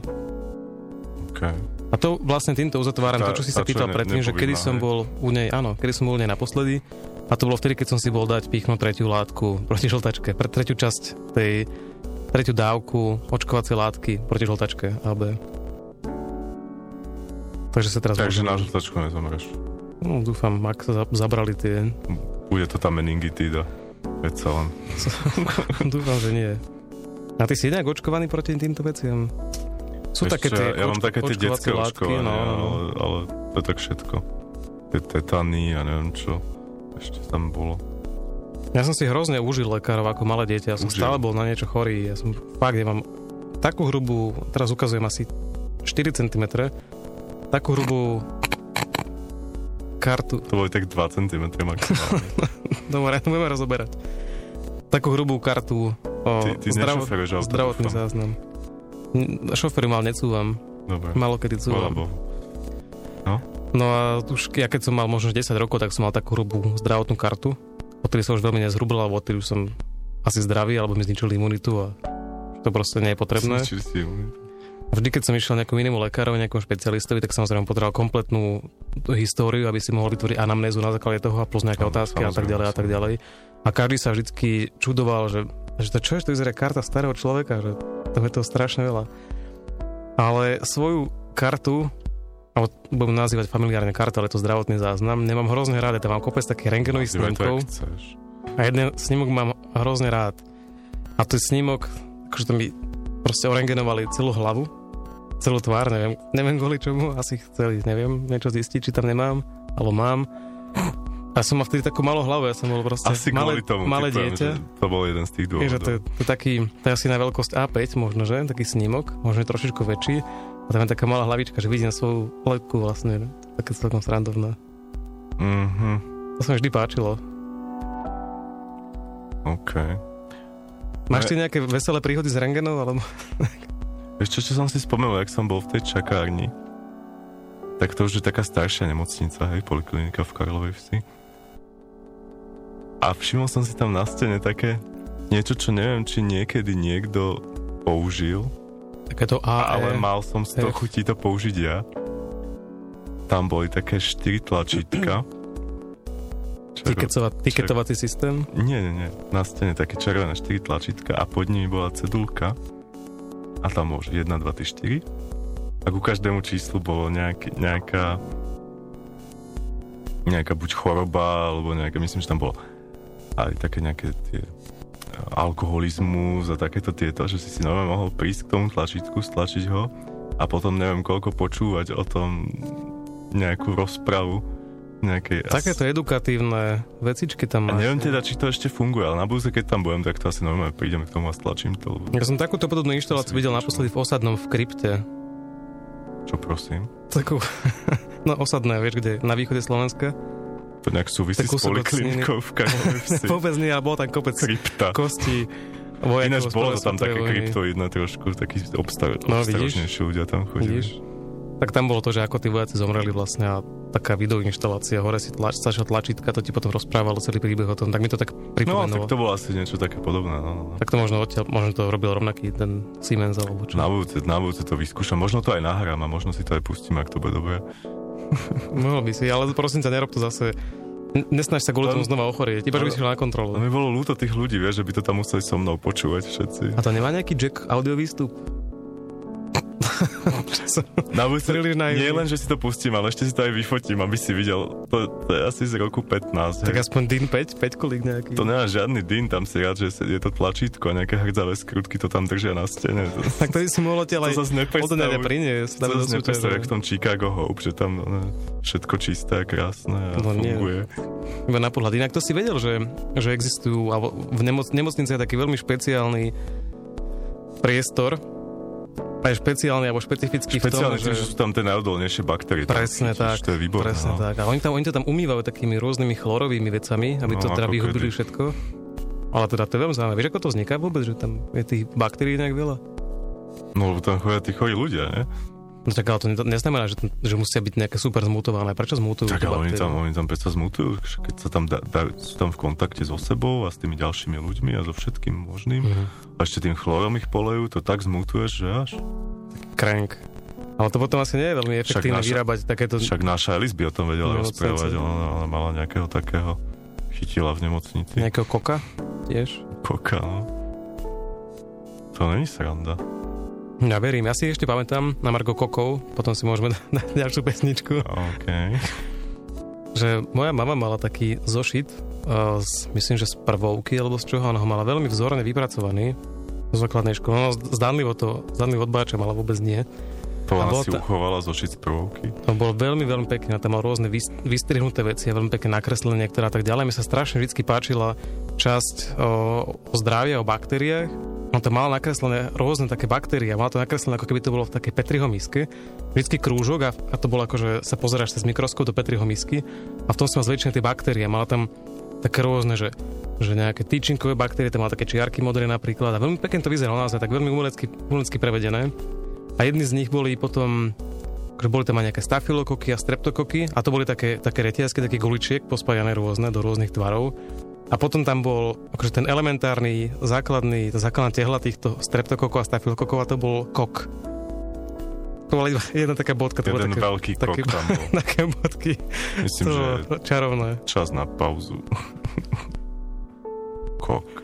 Okay. A to vlastne týmto uzatváram Tá- to, čo si sa pýtal ne- predtým, že kedy som bol u nej, áno, kedy som bol u nej naposledy. A to bolo vtedy, keď som si bol dať pichnúť tretiu látku proti žltačke, pre tretiu časť tej, tretiu dávku očkovacej látky proti žltačke AB. Takže sa teraz... Takže môžem- na žltačku nezomreš. No, dúfam, ak sa za- zabrali tie... Bude to tá meningitída. Veď len. dúfam, že nie. A ty si inak očkovaný proti týmto veciam? Sú Vieš také tie Ja mám také tie detské očkovania, no, no, ale, ale to je tak všetko. Tie tetany a neviem čo. Ešte tam bolo. Ja som si hrozne užil lekárov ako malé dieťa. Ja som Užil. stále bol na niečo chorý. Ja som fakt, ja mám takú hrubú, teraz ukazujem asi 4 cm, takú hrubú kartu. To boli tak 2 cm maximálne. Dobre, budeme rozoberať. Takú hrubú kartu o Ty- ty auto, zdravotný záznam. Šoferu mal necúvam. Dobre. Malo kedy cúvam. Bohu. No a už ja keď som mal možno 10 rokov, tak som mal takú hrubú zdravotnú kartu. Odtedy som už veľmi nezhrubol, alebo odtedy už som asi zdravý, alebo mi zničili imunitu a to proste nie je potrebné. Zničili vždy, keď som išiel nejakému inému lekárovi, nejakom špecialistovi, tak samozrejme potreboval kompletnú históriu, aby si mohol vytvoriť anamnézu na základe toho a plus nejaké Áno, otázky a tak ďalej a tak ďalej. A každý sa vždycky čudoval, že, že to čo je, to vyzerá karta starého človeka, že to je to strašne veľa. Ale svoju kartu, alebo budem nazývať familiárne kartu, ale to zdravotný záznam, nemám hrozne rád, tam mám kopec takých rengenových snímkov a jeden snímok mám hrozne rád. A to je snímok, akože to mi proste orengenovali celú hlavu, celú tvár, neviem, neviem kvôli čomu, asi chceli, neviem, niečo zistiť, či tam nemám, alebo mám. A som mal vtedy takú malú hlavu, ja som bol proste Asi malé, tomu. malé dieťa. že To bol jeden z tých Vieš, že to, je, dôvodov. to je taký, to je asi na veľkosť A5 možno, že? Taký snímok, možno je trošičku väčší. A tam je taká malá hlavička, že vidím svoju lepku vlastne. že? Také celkom srandovné. Mhm, To sa mi vždy páčilo. OK. Máš Ne- ty nejaké veselé príhody z rengenov? Alebo... Vieš čo, som si spomenul, jak som bol v tej čakárni? Tak to už je taká staršia nemocnica, hej, poliklinika v Karlovej vsi. A všimol som si tam na stene také niečo, čo neviem, či niekedy niekto použil, Takéto A, ale E. mal som z toho chutí to použiť ja. Tam boli také štyri tlačítka. Červ- Tiketova, tiketovací systém. Nie, nie, nie. Na stene také červené 4 tlačítka a pod nimi bola cedulka a tam bolo že 1, 2, 3, 4 a ku každému číslu bolo nejaký, nejaká nejaká buď choroba alebo nejaká, myslím, že tam bolo aj také nejaké tie e, alkoholizmus a takéto tieto, že si si normálne mohol prísť k tomu tlačítku, stlačiť ho a potom neviem koľko počúvať o tom nejakú rozpravu nejakej... Takéto edukatívne vecičky tam A máš. neviem teda, či to ešte funguje, ale na budúce, keď tam budem, tak to asi normálne prídem k tomu a stlačím to. lebo- Ja som takúto podobnú inštaláciu videl naposledy v osadnom v krypte. Čo prosím? Takú, no osadné, vieš, kde na východe Slovenska. To nejak súvisí s poliklinikou v Karlovej vsi. Vôbec nie, ale bol tam kopec Krypta. vojakov Ináč bolo to tam také kryptoidné trošku, taký obstar, No, vidíš? obstarožnejší ľudia tam chodili. Vidíš? Tak tam bolo to, že ako tí vojaci zomreli vlastne a taká videoinštalácia, hore si tlač, začal tlačítka, to ti potom rozprávalo celý príbeh o tom, tak mi to tak No, pripomenulo. tak to bolo asi niečo také podobné. No, no, no. tak to možno odtiaľ, možno to robil rovnaký ten Siemens alebo čo. Na budúce, na budúce to vyskúšam. Možno to aj nahrám a možno si to aj pustím, ak to bude dobré. Mohol by si, ale prosím ťa, nerob to zase. Nesnaž sa kvôli tomu znova ochorieť, iba že by si na No kontrolu. mi bolo ľúto tých ľudí, vieš, že by to tam museli so mnou počúvať všetci. A to nemá nejaký jack audio výstup? Na Príliš naivný. nie len, že si to pustím, ale ešte si to aj vyfotím, aby si videl. To, to je asi z roku 15. tak hej. aspoň DIN 5, 5 kolik nejaký. To nemá žiadny din, tam si rád, že je to tlačítko a nejaké hrdzavé skrutky to tam držia na stene. Tak to by si mohol odtiaľ aj odňať a priniesť. to zase nepredstavuj, súťaže. jak v tom Chicago Hope, že tam no, všetko čisté a krásne a No nie. funguje. Iba na pohľad. Inak to si vedel, že, že existujú, alebo v nemoc, nemocnici je taký veľmi špeciálny priestor, aj špeciálny alebo špecifický Špeciálne v tom, tým, že sú tam tie najodolnejšie baktérie. Presne tak. To je výborné. Presne no. tak. A oni, tam, oni to tam umývajú takými rôznymi chlorovými vecami, aby No, to teda vyhubili všetko. Ale teda to je veľmi zaujímavé. Vieš, ako to vzniká vôbec, že tam je tých baktérií nejak veľa? No, lebo tam chodia tí chorí ľudia, ne? No tak ale to ne- neznamená, že, že musia byť nejaké super zmutované. Prečo zmutujú? Tak ale oni tam, oni tam predsa zmutujú, keď sa tam da, da, sú tam v kontakte so sebou a s tými ďalšími ľuďmi a so všetkým možným Mhm. a ešte tým chlorom ich polejú, to tak zmutuješ, že až. Crank. Ale to potom asi nie je veľmi efektívne naša- vyrábať takéto... Však naša Alice by o tom vedela No, rozprávať, ona, ona mala nejakého takého chytila v nemocnici. Nejakého koka tiež? Koka, no. To není sranda. Ja verím. Ja si ešte pamätám na Margo Kokov, potom si môžeme dať ďalšiu pesničku, OK. že moja mama mala taký zošit, uh, z, myslím, že z prvovky, alebo z čoho, ona ho mala veľmi vzorne vypracovaný z základnej školy. No, zdanlivo to, zdanlivo odbáčam, ale vôbec nie. To ona si to- uchovala zo z prvovky. To bolo veľmi, veľmi pekné. Tam mal rôzne vys- vystrihnuté veci a veľmi pekné nakreslenie, ktoré tak ďalej. Mi sa strašne vždy páčila časť o, o zdraví a o baktériách. On to mal nakreslené rôzne také baktérie. Mal to nakreslené, ako keby to bolo v takej Petriho miske. Vždycky krúžok a, a to bolo ako, že sa pozeráš cez mikroskop do Petriho misky a v tom sú zväčšené tie baktérie. Mala tam také rôzne, že, že nejaké tyčinkové baktérie, tam mala také čiarky modré napríklad a veľmi pekne to vyzeralo naozaj, tak veľmi umelecky, umelecky prevedené. A jedni z nich boli potom že boli tam aj nejaké stafilokoky a streptokoky a to boli také, také reťazky, také guličiek pospájané rôzne do rôznych tvarov. A potom tam bol akože ten elementárny, základný, tá základná tehla týchto streptokokov a stafilokokov a to bol kok. To bola iba jedna taká bodka. To Jeden také, veľký kok také, tam bol. také bodky. Myslím, to že čarovné. čas na pauzu. Kok.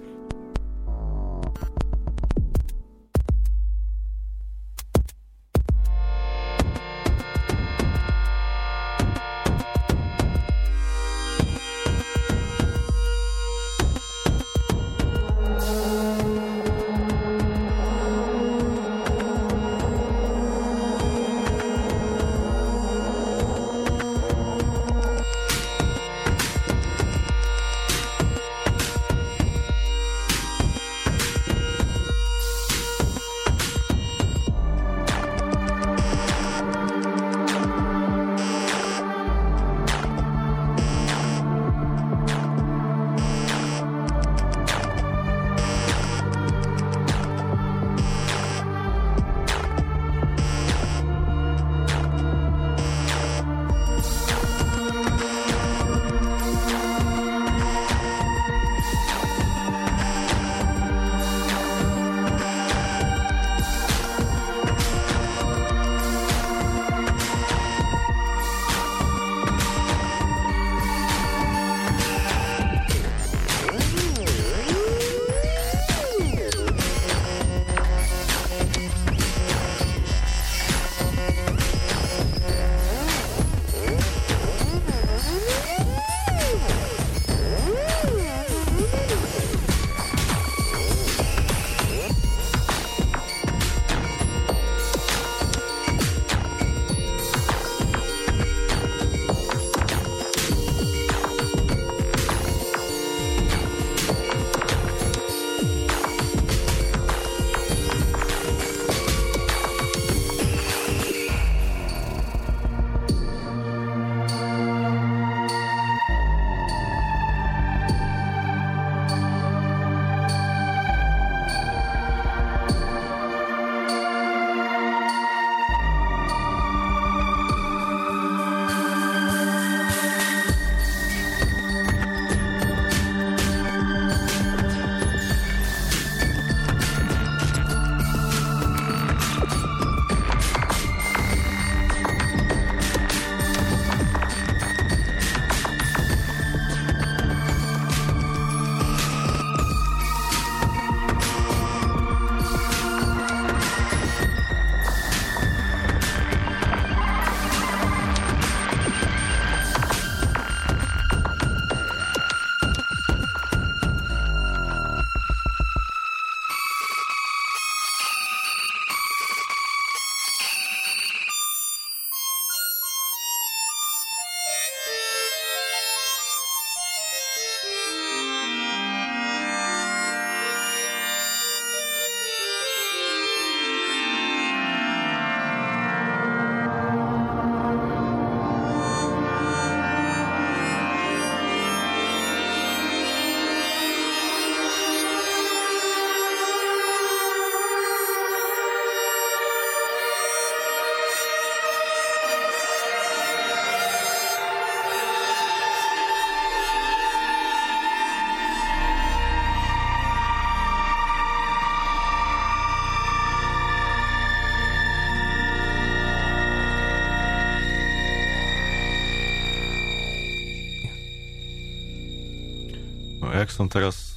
jak som teraz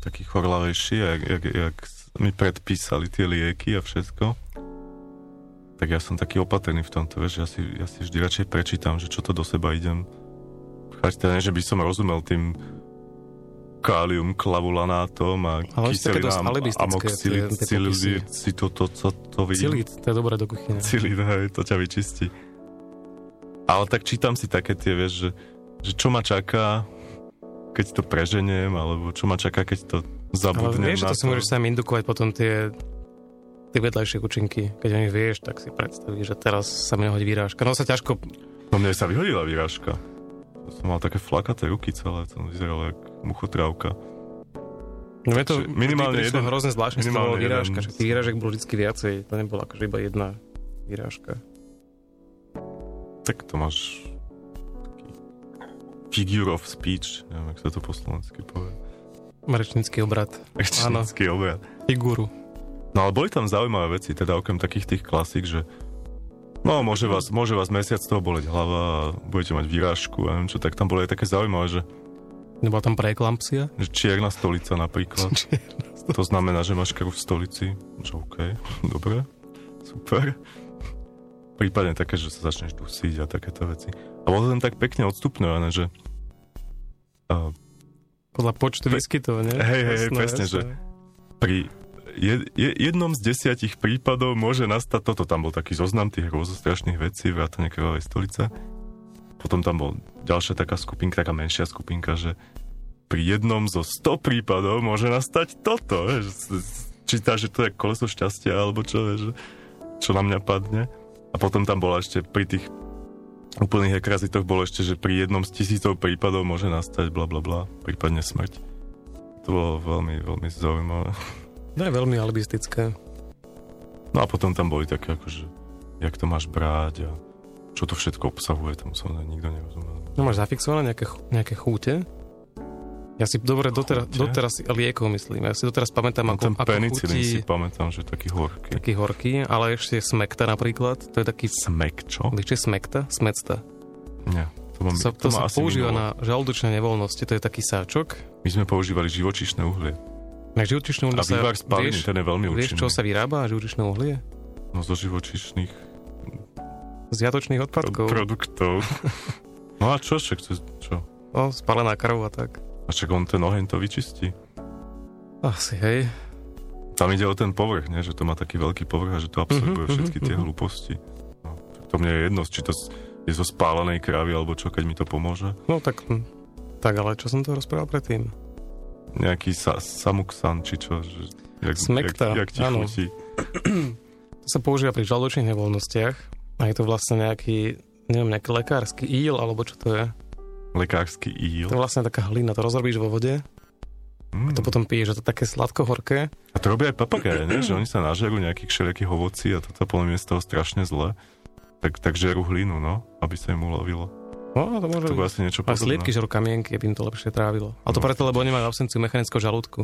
taký chorlavejší, jak, jak, jak mi predpísali tie lieky a všetko, tak ja som taký opatrný v tomto, vieš, ja si, ja si vždy radšej prečítam, že čo to do seba idem. Cháť, teda nie, že by som rozumel tým kálium, klavulanátom a Ale kyselinám, popisy. si to, to, to, to vidím. Cilit, to je dobré do kuchyne. Cilit, hej, to ťa vyčistí. Ale tak čítam si také tie, vieš, že, že čo ma čaká, keď to preženiem, alebo čo ma čaká, keď to Ale zabudnem vieš, že to si môžeš sám indukovať potom tie, tie vedľajšie účinky. Keď o nich vieš, tak si predstavíš, že teraz sa mi nehodí výrážka. No sa ťažko... No mne sa vyhodila výražka. Som mal také flakaté ruky celé, som vyzeral jak muchotrávka. No je to minimálne jeden- hrozne zvláštne, že to výrážka. Však tých výrážek bolo vždy viacej. To nebola akože iba jedna výrážka. Tak to máš figure of speech, neviem, jak sa to po slovensky povie. Rečnický obrad. Áno, Rečnícky obrad. figúru. No ale boli tam zaujímavé veci, teda okrem takých tých klasík, že no môže vás, môže vás mesiac z toho boleť hlava a budete mať výrážku a neviem čo, tak tam boli aj také zaujímavé, že, Nebola tam preeklampsia? že čierna stolica napríklad. To znamená, že máš krv v stolici. Že OK, dobre, super. Prípadne také, že sa začneš dusiť a takéto veci. A bolo to tam tak pekne odstupňované, že a Podľa počtu Pe- vyskytov, nie? Hej, hej, Jasné, presne, jasné. že pri je, je, jednom z desiatich prípadov môže nastať toto. Tam bol taký zoznam tých rôzostrašných vecí, vrátane krvavej stolice. Potom tam bol ďalšia taká skupinka, taká menšia skupinka, že pri jednom zo 100 prípadov môže nastať toto. Číta, že to je koleso šťastia, alebo čo, že- čo na mňa padne. A potom tam bola ešte pri tých úplných ekrazitoch bolo ešte, že pri jednom z tisícov prípadov môže nastať bla bla bla, prípadne smrť. To bolo veľmi, veľmi zaujímavé. To je veľmi alibistické. No a potom tam boli také akože, jak to máš brať a čo to všetko obsahuje, tomu samozrejme nikto nerozumel. No máš zafixované nejaké, nejaké chúte? Ja si dobre doteraz, doteraz liekov myslím. Ja si doteraz pamätám, Tam ako, ten ako penicilín si chutí pamätám, že taký horký. taký horký, ale ešte smekta napríklad. To je taký... Smek, čo? Vieš, je smekta? Smecta. Nie. To, To mám, sa, to ma sa asi používa minulo. na žalúdočné nevoľnosti. To je taký sáčok. My sme používali živočíšne uhlie. Na živočišnú A vývar spaliny, vieš, ten je veľmi vieš, účinný. čo sa vyrába živočišné uhlie? No zo živočíšnych Z jatočných odpadkov. produktov. no a čo však, to, čo? No, spalená krv a tak. A však on ten oheň to vyčistí. Asi, hej. Tam ide o ten povrch, nie? že to má taký veľký povrch a že to absorbuje Mhm, všetky mhm, tie mhm. hlúposti. No, to mne je jedno, či to je zo spálenej krávy alebo čo, keď mi to pomôže. No tak, hm. tak ale čo som to rozprával predtým? Nejaký sa, samuksan, či čo. Že, jak, Smekta, jak, jak ti áno. chutí. To sa používa pri žalúdočných nevoľnostiach a je to vlastne nejaký, neviem, nejaký lekársky íl, alebo čo to je. Lekársky íl. To je vlastne taká hlina, to rozrobíš vo vode, Mm. to potom piješ, že to je také sladko-horké. A to robia aj papagáje, nie? že oni sa nažerú nejakých všelijakých ovocí a toto podľa mňa je z toho strašne zle. Tak, tak žerú hlinu, no, aby sa im uľavilo. No, to môže To byť. asi niečo A podobné. sliepky žerú kamienky, aby im to lepšie trávilo. A to No. preto, lebo oni majú absenciu mechanického žalúdku.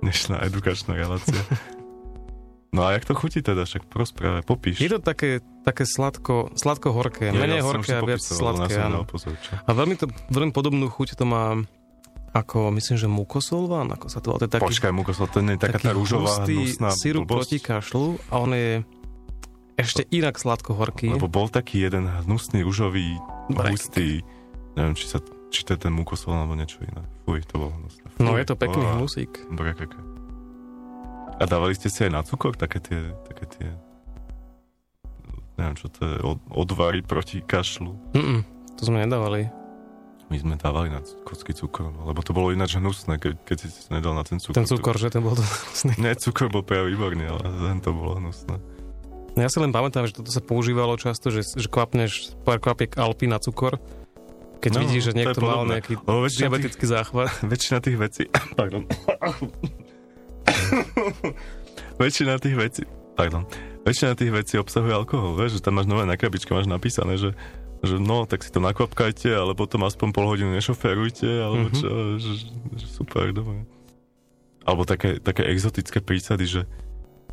Dnešná edukačná relácia. No a jak to chutí teda? Však porozprávaj, popíš. Je to také, také sladko, sladko-horké, Ja- menej ja horké a viac sladké, ja áno. dal pozor? A veľmi, to, veľmi podobnú chuť to má ako, myslím, že mukosolván, ako sa to. To je taký, Počkaj, Mukosol, to nie je taká tá rúžová hnusná sirup blbosť? proti kašlu a on je ešte inak sladko-horký. Lebo bol taký jeden hnusný, rúžový, Brek. hustý, neviem, či, sa, či to je ten Mukosol alebo niečo iné. Fuj, to bolo hnusné. Fuj, No je to pekný Á, hnusík. Brekeke. A dávali ste si aj na cukor také tie, také tie neviem, čo to je, od, odvary proti kašlu. Mm-mm, to sme nedávali. My sme dávali na kocky cukor, no, lebo to bolo ináč hnusné, keď, keď si nedal na ten cukor. Ten cukor, že ten bol to hnusný. Nie, cukor bol práve výborný, ale ten to bolo hnusné. Ja si len pamätám, že toto sa používalo často, že, že kvapneš pár kvapiek Alpy na cukor, keď No, vidíš, že to niekto mal nejaký väčšina tých, diabetický záchvat. väčšina tých vecí... Pardon. väčšina tých vecí... Pardon. Väčšina tých vecí obsahuje alkohol, vieš, že tam máš nové na krabičke, máš napísané, že že no, tak si to nakvapkajte, ale potom aspoň pol hodinu nešoférujte, alebo Mhm. čo, že, že super, dobre. Alebo také, také exotické prísady, že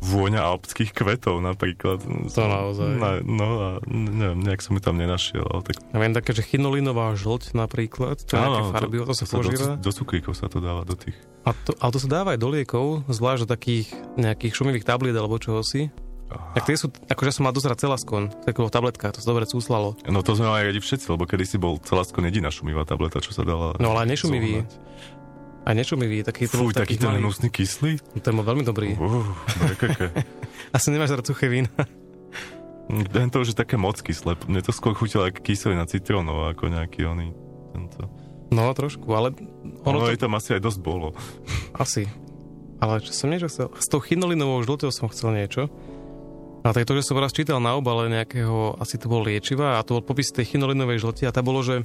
vôňa alpských kvetov napríklad. To naozaj. Na, no a neviem, nejak som ju tam nenašiel, ale tak... Ja viem také, že chinolinová žlť napríklad, to nejaké farby, to, sa sa do, do cukríkov sa to dáva, do tých... A to, ale to sa dáva aj do liekov, zvlášť do takých nejakých šumivých tabliet alebo čoho si. Tak tie sú, akože som mal rád celaskon, tak bolo v tabletkách, to sa dobre cúslalo. No to sme mali radi všetci, lebo kedysi bol celaskon jediná šumivá tableta, čo sa dala... No ale nešumivý. zohnať. Aj nešumivý, taký Fuj, taký ten hnusný kyslý? Ten bol veľmi dobrý. Uh. Asi nemáš rád suché vína. Ten to už je také moc kyslé. Mne to skôr chutilo ako kyselina citrónová, ako nejaký oný. Tento. No trošku, ale Ono, ono to, tam asi aj dosť bolo. asi. Ale čo som niečo chcel, s tou chinolinovou žltou som chcel niečo. A to je to, že som raz čítal na obale nejakého, asi to bol liečiva a to bol popis tej chinolinovej žlti a tá bolo, že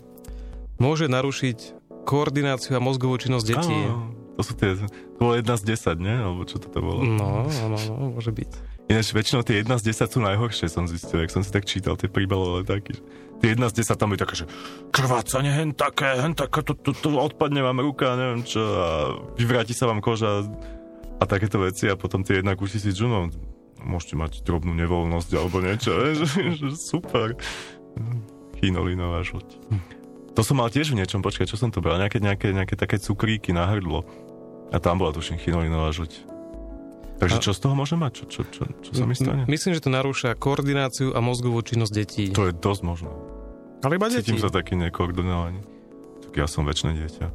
môže narušiť koordináciu a mozgovú činnosť detí. Áno, to sú tie, to bolo 1 z 10, nie? Alebo čo to bolo? No, no, no, môže byť. Ináč väčšinou tie 1 z 10 sú najhoršie, som zistil, jak som si tak čítal tie príbalové letáky. Tie 1 z 10 tam boli také, že krvácanie, hen také, hen také, to, to, to odpadne vám ruka, neviem čo, a vyvráti sa vám koža a takéto veci a potom tie 1 ku tisíc, že no, môžete mať drobnú nevoľnosť alebo niečo, vieš, super. Chinolinová žloť. To som mal tiež v niečom, počkaj, čo som to bral, nejaké, nejaké, nejaké také cukríky na hrdlo. A tam bola tuším chinolinová žloť. Takže čo z toho môže mať? Čo, čo, čo, čo sa mi stane? Myslím, že to narúša koordináciu a mozgovú činnosť detí. To je dosť možné. Ale iba deti. Cítim sa taký nekoordinovaný. Tak ja som väčšie dieťa.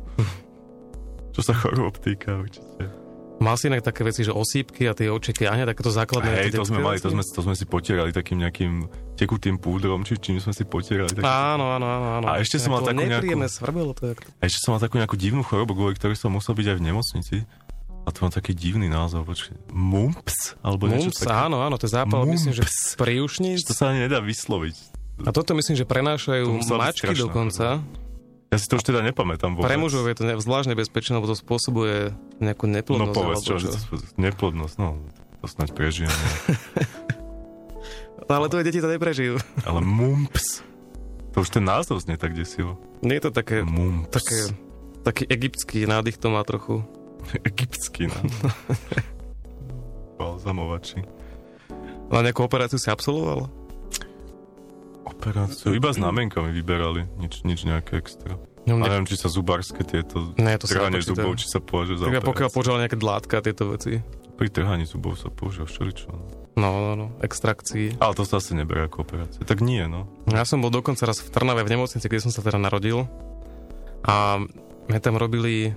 Čo sa chorôb týka určite. Mal si inak také veci, že osýpky a tie očeky, a takéto základné. Hej, to sme mali, to sme, to sme si potierali takým nejakým tekutým púdrom, či čím sme si potierali. Tak... Áno, áno, áno, áno. A ešte som mal To takú nejakú- svrbelo to. Jak... A ešte som mal takú nejakú divnú chorobu, kvôli ktorej som musel byť aj v nemocnici. A to mám taký divný názov, počkej. Mumps? Alebo niečo Mumps, také. áno, áno, to je zápal, myslím, že Mumps. príušnic. To sa ani nedá vysloviť. A toto myslím, že To prenášajú byť mačky dokonca. Ja si to už teda nepamätám vôbec. Pre mužov je to ne- zvlášť nebezpečné, lebo to spôsobuje nejakú No neplodnosť. povedz, alebo čo, to, neplodnosť, no to snáď prežijem. Ale tvoje deti to neprežijú. Ale mumps. To už ten názov znie tak desivo. Nie je to také, Mumps. také, taký egyptský nádych to má trochu. Egyptský názov. Balzamovači. Ale nejakú operáciu si absolvoval? Operáciu. Iba znamenkami vyberali. Nič, nič nejaké extra. No, A mne, neviem, či sa zubárske tieto Ne, to sa trhanie nepočíta. zubov, či sa považuje za tak pokiaľ požal nejaké dlátka a tieto veci. Pri trhaní zubov sa používa všeličo. no. No, no, no, extrakcii. Ale to sa asi neberie ako operácia. Tak nie, no. Ja som bol dokonca raz v Trnave v nemocnici, kde som sa teda narodil. A my tam robili...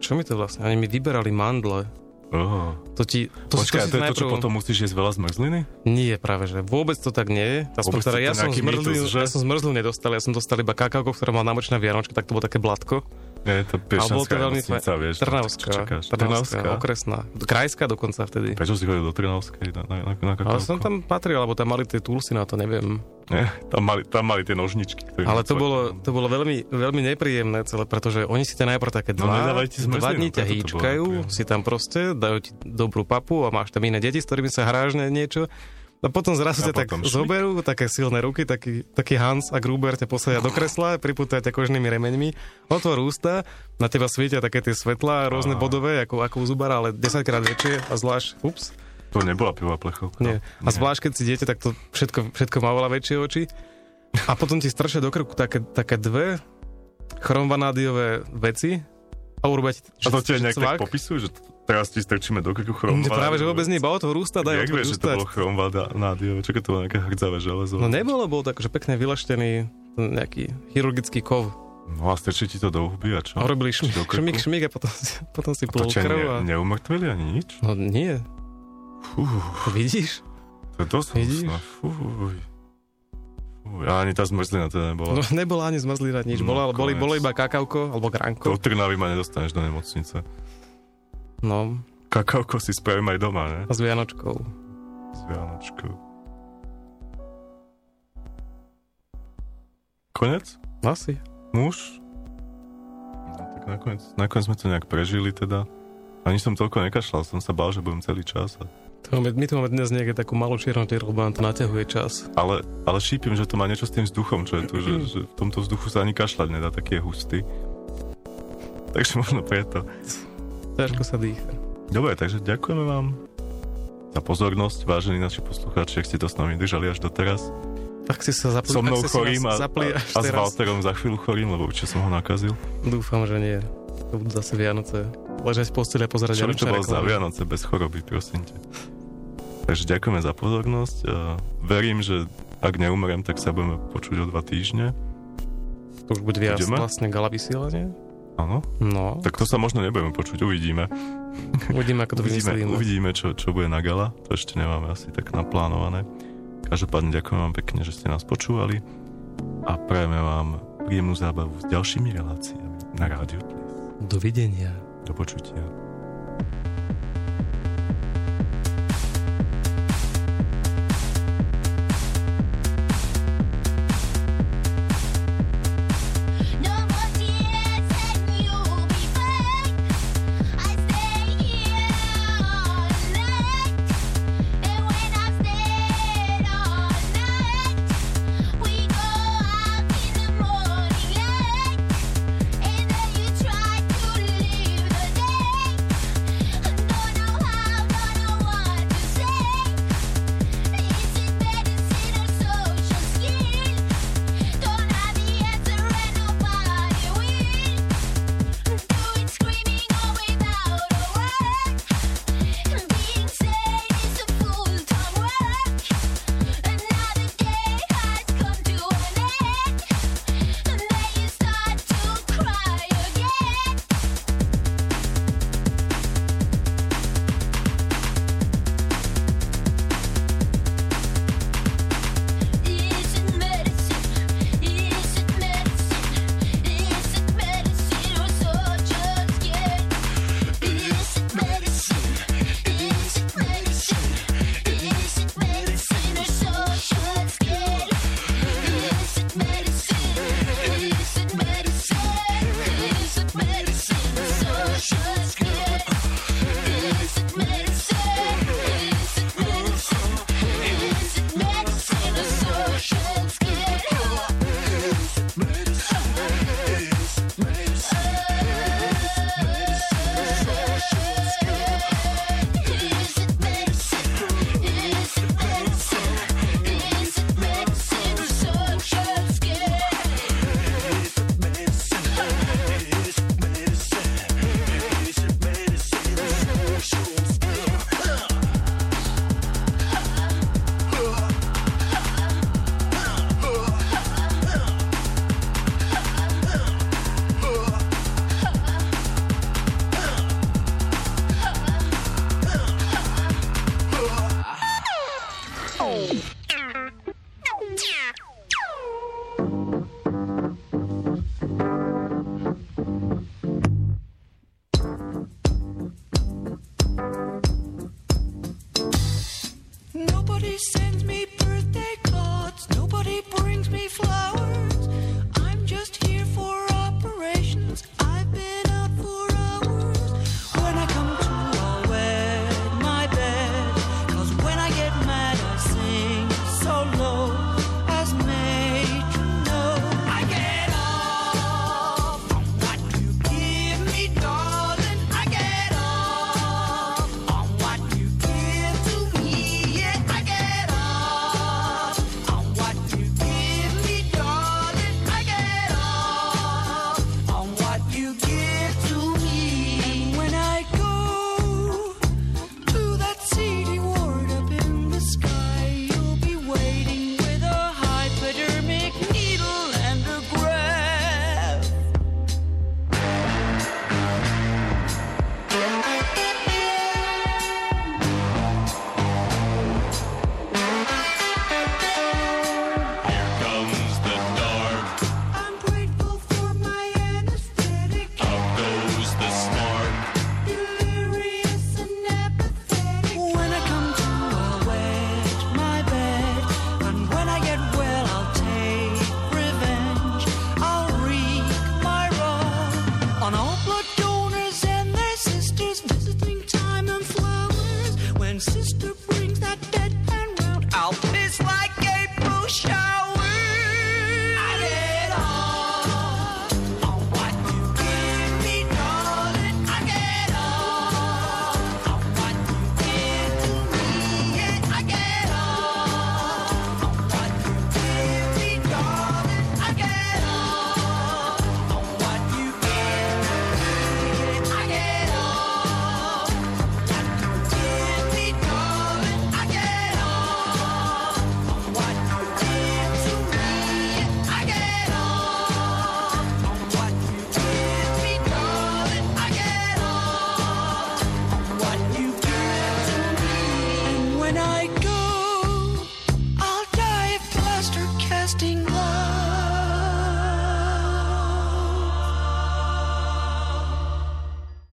Čo mi to vlastne? Oni mi vyberali mandle. Oh. To ti... To, Počkaj, si to je to, čo najprv- potom musíš jesť veľa zmrzliny? Nie, práve že vôbec to tak nie je. Aspoň teda to ja som, nejaký zmrzlinu, ja som zmrzlinu nedostal, ja som dostal iba kakauko, ktoré mal namočená vianočka, tak to bolo také blatko. Nie, to Ale bolo to Piešanská nemocnica, vieš. Trnavská, čakáš? Trnavská, okresná. Krajská dokonca vtedy. Prečo si chodil do Trnavskej na, na, na, na Ale som tam patril, alebo tam mali tie tulsy na to, neviem. Nie, tam mali, tam mali tie nožničky. Ale to bolo, to bolo veľmi, veľmi nepríjemné celé, pretože oni si ťa najprv také No, dva, zmrzlinu, dva dní ťa hýčkajú, si tam proste, dajú ti dobrú papu a máš tam iné deti, s ktorými sa hráš niečo. A potom zrazu ťa tak šmik. zoberú, také silné ruky, taký, taký Hans a Gruber ťa posadia do kresla, priputajú ťa kožnými remeňmi, otvor ústa, na teba svietia také tie svetlá, rôzne bodové, ako, ako u zubara, ale 10 krát väčšie a zvlášť, ups, To nebola pivá plechovka. nie. A zvlášť, keď si dieťa, tak to všetko, všetko má oveľa väčšie oči. A potom ti strčia do krku také, také dve chromvanádiové veci a urobia ti A to ti nejak tak popisujú, že teraz ti strčíme do krku Nie, chromvada. Práve, že vôbec nie, iba otvor ústa, daj otvor vieš, že to bolo chromvada nádiové? Čo keď to bolo nejaké hrdzavé železo? No nebolo, bol to akože pekne vylaštený nejaký chirurgický kov. No a strčí ti to do huby a čo? A do krku? šmik, šmik a potom potom si to ťa krv. A... ne, neumrtvili ani nič? No nie, Fú, vidíš? to je dosť Vidíš? Fúj. Fúj. A ani tá zmrzlina teda nebola. No nebola ani zmrzlina nič, No, bola, boli, bolo iba kakauko alebo Do gránko. Trnavy ma nedostaneš do nemocnice. No, Kakauko si spravím aj doma, ne? a s Vianočkou. S Vianočkou. Konec? Asi. Muž? No, tak nakoniec, nakoniec sme to nejak prežili teda. Ani som toľko nekašľal, som sa bál, že budem celý čas. A... To máme, my tu máme dnes nejaké takú malú čiernu lebo nám to naťahuje čas. Ale, ale šípim, že to má niečo s tým vzduchom, čo je tu, že, že v tomto vzduchu sa ani kašľať nedá, taký je hustý. Takže možno preto. Ťažko sa dýcha. Dobre, takže ďakujeme vám. za pozornosť, vážení naši poslucháči, ak ste to s nami držali až doteraz. Tak si sa zapli, So mnou ak chorím a, zapli a, a s. Walterom za chvíľu chorím, lebo určite som ho nakazil. Dúfam, že nie. To budú zase Vianoce. Ležať v posteli a pozerať Čo by to bolo za. Vianoce bez choroby, prosím ťa. Takže ďakujeme za pozornosť. a Verím, že ak neumrem, tak sa budeme počuť o dva týždne. To už bude viac vlastne gala vysielanie. Áno. No, Tak to sa možno nebudeme počuť, uvidíme. uvidíme, ako to Uvidíme, uvidíme čo, čo bude na gala. To ešte nemáme asi tak naplánované. Každopádne ďakujem vám pekne, že ste nás počúvali a prajeme vám príjemnú zábavu s ďalšími reláciami na Rádiu. Dovidenia. Do počutia.